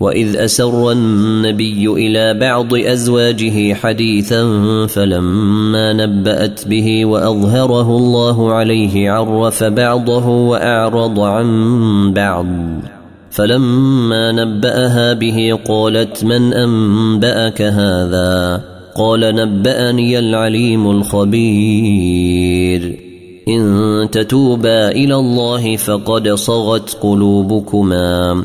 واذ اسر النبي إلى بعض ازواجه حديثا فلما نبات به واظهره الله عليه عرف بعضه واعرض عن بعض. فلما نباها به قالت من انباك هذا؟ قال نباني العليم الخبير. ان تتوبا إلى الله فقد صغت قلوبكما.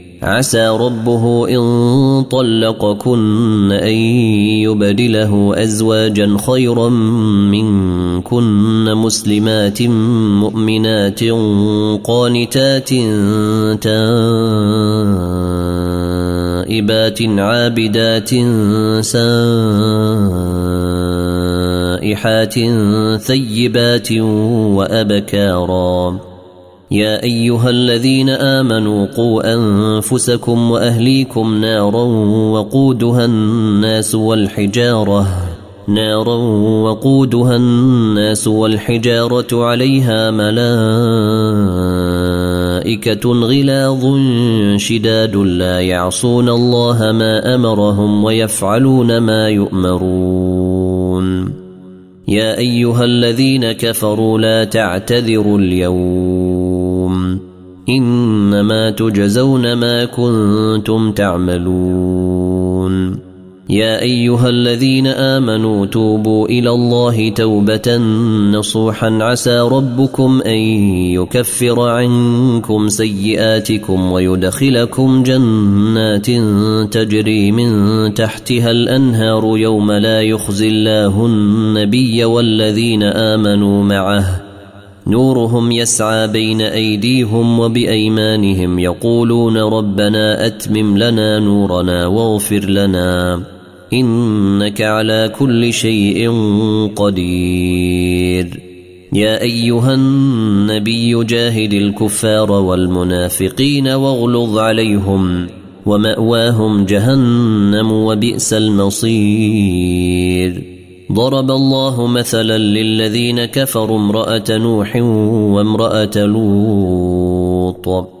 عسى ربه إن طلقكن أن يبدله أزواجا خيرا منكن مسلمات مؤمنات قانتات تائبات عابدات سائحات ثيبات وأبكارا يا أيها الذين آمنوا قوا أنفسكم وأهليكم نارا وقودها الناس والحجارة نارا وقودها الناس والحجارة عليها ملائكة غلاظ شداد لا يعصون الله ما أمرهم ويفعلون ما يؤمرون يا أيها الذين كفروا لا تعتذروا اليوم إنما تجزون ما كنتم تعملون يا أيها الذين آمنوا توبوا إلى الله توبة نصوحا. عسى ربكم أن يكفر عنكم سيئاتكم ويدخلكم جنات تجري من تحتها الأنهار يوم لا يخزي الله النبي والذين آمنوا معه. نورهم يسعى بين أيديهم وبأيمانهم يقولون ربنا أتمم لنا نورنا واغفر لنا. إنك على كل شيء قدير. يا أيها النبي جاهد الكفار والمنافقين واغلظ عليهم ومأواهم جهنم وبئس المصير. ضرب الله مثلا للذين كفروا امرأة نوح وامرأة لوط.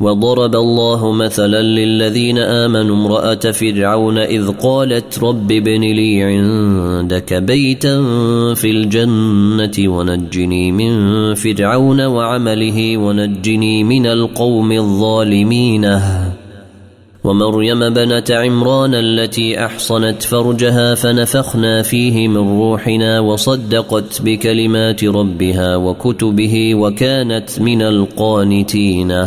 وضرب الله مثلا للذين آمنوا امرأة فرعون إذ قالت رب ابن لي عندك بيتا في الجنة ونجني من فرعون وعمله ونجني من القوم الظالمين. ومريم بنت عمران التي أحصنت فرجها فنفخنا فيه من روحنا وصدقت بكلمات ربها وكتبه وكانت من القانتين.